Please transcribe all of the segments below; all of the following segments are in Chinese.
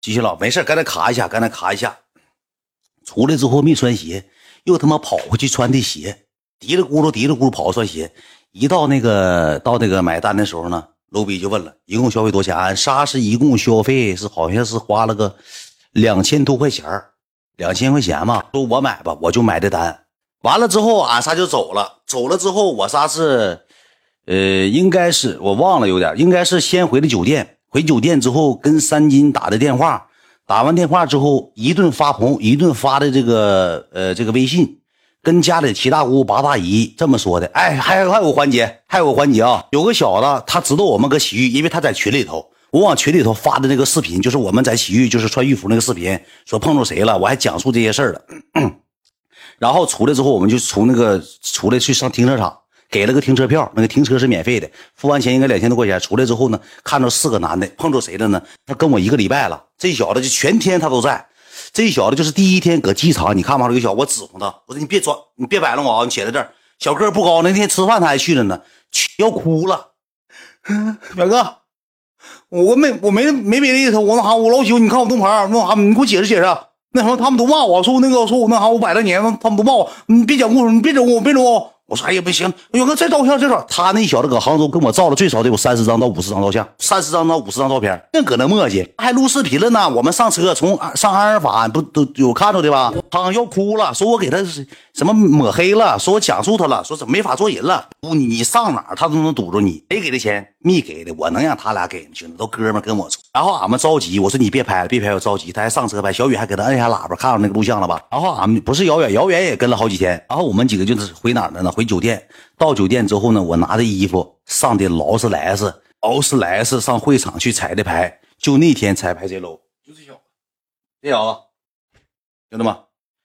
继续唠，没事，刚才卡一下，刚才卡一下。出来之后没穿鞋，又他妈跑回去穿的鞋，嘀里咕噜嘀里咕噜跑穿鞋。一到那个到那个买单的时候呢，卢比就问了，一共消费多少钱？俺仨是一共消费是好像是花了个两千多块钱两千块钱嘛。说我买吧，我就买的单。完了之后，俺仨就走了。走了之后，我仨是，呃，应该是我忘了有点，应该是先回的酒店。回酒店之后，跟三金打的电话，打完电话之后，一顿发红，一顿发的这个，呃，这个微信，跟家里七大姑八大姨这么说的。哎，还还有个环节，还有个环节啊，有个小子他知道我们搁洗浴，因为他在群里头，我往群里头发的那个视频，就是我们在洗浴，就是穿浴服那个视频，说碰着谁了，我还讲述这些事儿了。然后出来之后，我们就从那个出来去上停车场，给了个停车票，那个停车是免费的，付完钱应该两千多块钱。出来之后呢，看着四个男的，碰着谁了呢？他跟我一个礼拜了，这小子就全天他都在。这小子就是第一天搁机场，你看吗？这个小子，我指挥他，我说你别装，你别摆弄我啊！你写在这儿，小个不高，那天吃饭他还去了呢，要哭了。表哥，我没我没没别的意思，我那啥，我老喜欢你看我动牌，那啥，你给我解释解释。那什么，他们都骂我说那个说我那啥，我摆了年，他们都骂我，你别讲故事，你别整我，别整我。我说哎呀不行，勇哥再照相，这照。他那小子搁杭州跟我照了最少得有三十张到五十张照相，三十张到五十张照片，净搁那磨叽，还录视频了呢。我们上车从上阿尔法不都有看着的吧？他要哭了，说我给他什么抹黑了，说我讲述他了，说怎么没法做人了。不，你上哪他都能堵着你。谁给的钱？没给的，我能让他俩给吗？兄弟，都哥们跟我处。然后俺们着急，我说你别拍了，别拍，我着急。他还上车拍，小雨还给他摁下喇叭，看到那个录像了吧？然后俺们不是遥远，遥远也跟了好几天。然后我们几个就是回哪儿了呢？回酒店。到酒店之后呢，我拿着衣服上的劳斯莱斯，劳斯莱斯上会场去彩的牌。就那天彩排这楼，就这小子，这小子，兄弟们，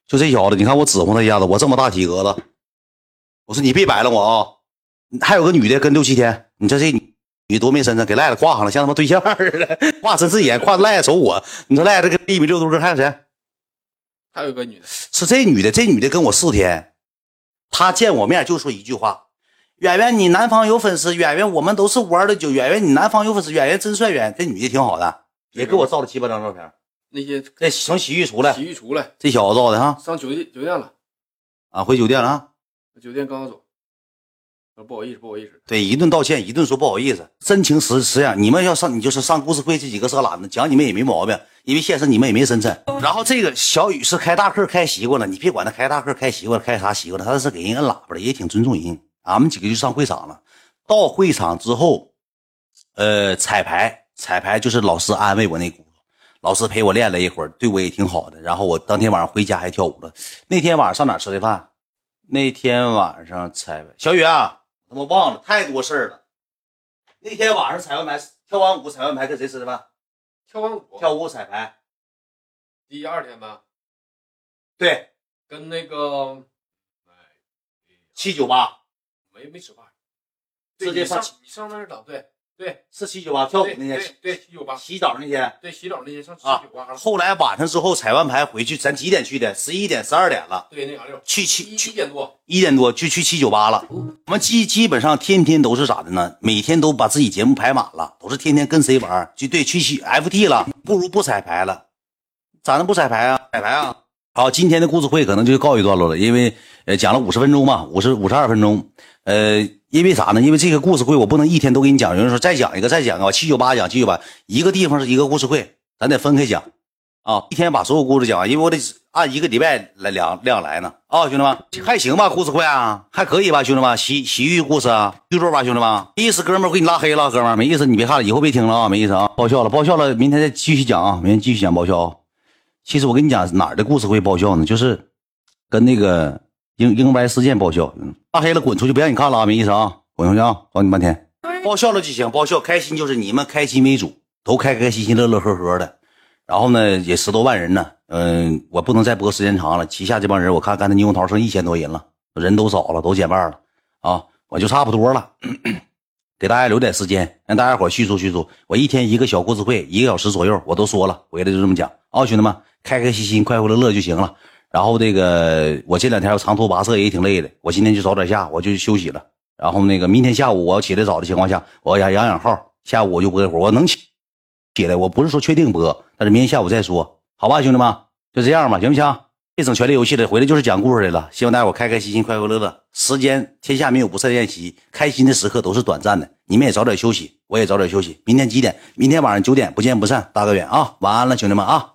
就这小子。你看我指挥他一下子，我这么大体格子，我说你别白了我啊！还有个女的跟六七天，你说这女多没身子，给赖子挂上了，像他妈对象似的，挂针刺眼，挂赖子瞅我。你说赖子跟一米六多个，还有谁？还有个女的，是这女的，这女的跟我四天，她见我面就说一句话。圆圆，你南方有粉丝。圆圆，我们都是五二的九。圆圆，你南方有粉丝。圆圆真帅。圆，这女的挺好的，也给我照了七八张照片。那些这从洗浴出来，洗浴出来，这小子照的哈。上酒店酒店了，啊，回酒店了啊。酒店刚刚走，不好意思，不好意思。对，一顿道歉，一顿说不好意思，真情实实呀。你们要上，你就是上故事会这几个色懒子讲你们也没毛病，因为现实你们也没深圳。然后这个小雨是开大客开习惯了，你别管他开大客开习惯了，开啥习惯了，他是给人摁喇叭的，也挺尊重人。俺们几个就上会场了，到会场之后，呃，彩排，彩排就是老师安慰我那轱辘，老师陪我练了一会儿，对我也挺好的。然后我当天晚上回家还跳舞了。那天晚上上哪吃的饭？那天晚上彩，小雨啊，他妈忘了，太多事儿了。那天晚上彩完排，跳完舞彩完排跟谁吃的饭？跳完舞，跳舞彩排，第二天吧。对，跟那个七九八。没没吃饭，直接上你上那儿等，对对，是七九八跳舞那天，对七九八洗澡那天，对洗澡那天上七九八。后来晚上之后彩完排回去，咱几点去的？十一点、十二点了。对，那啥六去七七点多，一点多就去七九八了。我们基基本上天天都是咋的呢？每天都把自己节目排满了，都是天天跟谁玩？就对，去去 FT 了，不如不彩排了。咋能不彩排啊？彩排啊！好，今天的故事会可能就告一段落了，因为呃讲了五十分钟嘛，五十五十二分钟。呃，因为啥呢？因为这个故事会我不能一天都给你讲。有人说再讲一个，再讲个，七九八讲七九八，一个地方是一个故事会，咱得分开讲啊。一天把所有故事讲完，因为我得按一个礼拜来量量来呢。啊，兄弟们还行吧？故事会啊，还可以吧？兄弟们洗洗浴故事啊，记住吧，兄弟们。意思，哥们儿，我给你拉黑了，哥们儿，没意思，你别看了，以后别听了啊，没意思啊，爆笑了，爆笑了，明天再继续讲啊，明天继续讲爆笑。其实我跟你讲哪儿的故事会爆笑呢？就是跟那个。英英歪事件爆笑，拉黑了滚出去，不让你看了啊，没意思啊，滚出去啊，找你半天。爆笑了就行，爆笑开心就是你们开心为主，都开开心心、乐乐呵呵的。然后呢，也十多万人呢，嗯，我不能再播时间长了。旗下这帮人，我看刚才猕猴桃剩一千多人了，人都少了，都减半了啊，我就差不多了。给大家留点时间，让大家伙叙述叙述。我一天一个小故事会，一个小时左右，我都说了，回来就这么讲啊，兄弟们，开开心心、快快乐乐就行了。然后这个我这两天要长途跋涉也挺累的，我今天就早点下，我就休息了。然后那个明天下午我要起来早的情况下，我要养养号，下午我就不会活，我能起。起来，我不是说确定播，但是明天下午再说，好吧，兄弟们，就这样吧，行不行？别整权力游戏了，回来就是讲故事来了。希望大家伙开开心心、快快乐乐。时间天下没有不散宴席，开心的时刻都是短暂的。你们也早点休息，我也早点休息。明天几点？明天晚上九点，不见不散。大哥远啊，晚安了，兄弟们啊。